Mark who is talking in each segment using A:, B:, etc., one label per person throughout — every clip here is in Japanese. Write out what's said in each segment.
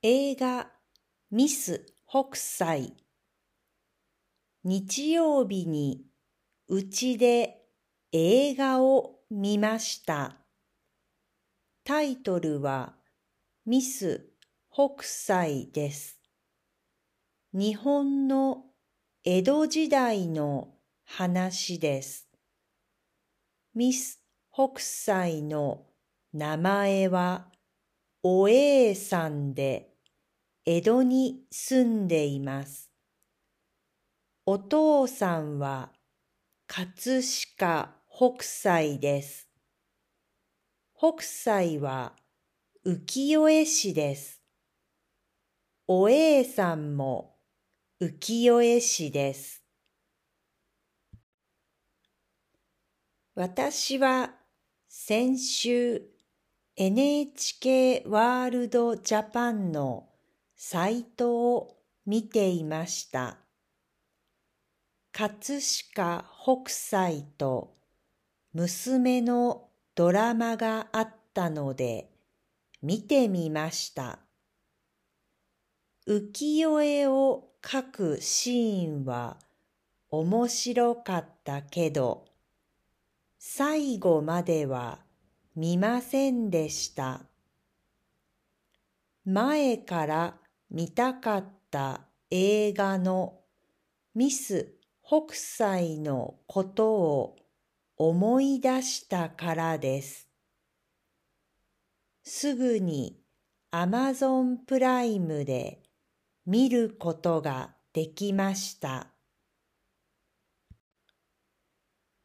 A: 映画ミス北斎日曜日にうちで映画を見ました。タイトルはミス北斎です。日本の江戸時代の話です。ミス北斎の名前はおえいさんで江戸に住んでいます。お父さんは葛飾北斎です。北斎は浮世絵師です。おえいさんも浮世絵師です。私は先週 NHK ワールドジャパンのサイトを見ていました。葛飾北斎と娘のドラマがあったので見てみました。浮世絵を描くシーンは面白かったけど最後までは見ませんでした。前から見たかった映画のミス北斎のことを思い出したからです。すぐにアマゾンプライムで見ることができました。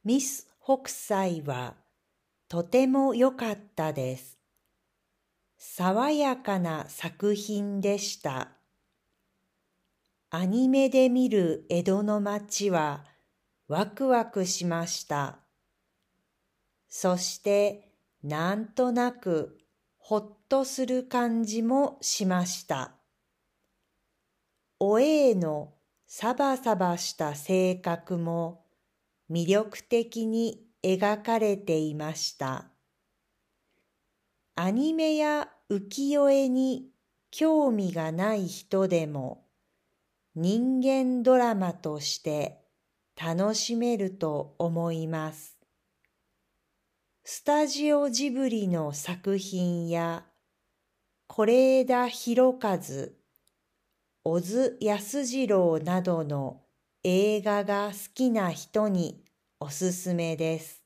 A: ミス北斎はとても良かったです。爽やかな作品でした。アニメで見る江戸の街はワクワクしました。そしてなんとなくほっとする感じもしました。おえいのサバサバした性格も魅力的に描かれていました。アニメや浮世絵に興味がない人でも人間ドラマとして楽しめると思います。スタジオジブリの作品や是枝裕和、小津安二郎などの映画が好きな人におすすめです。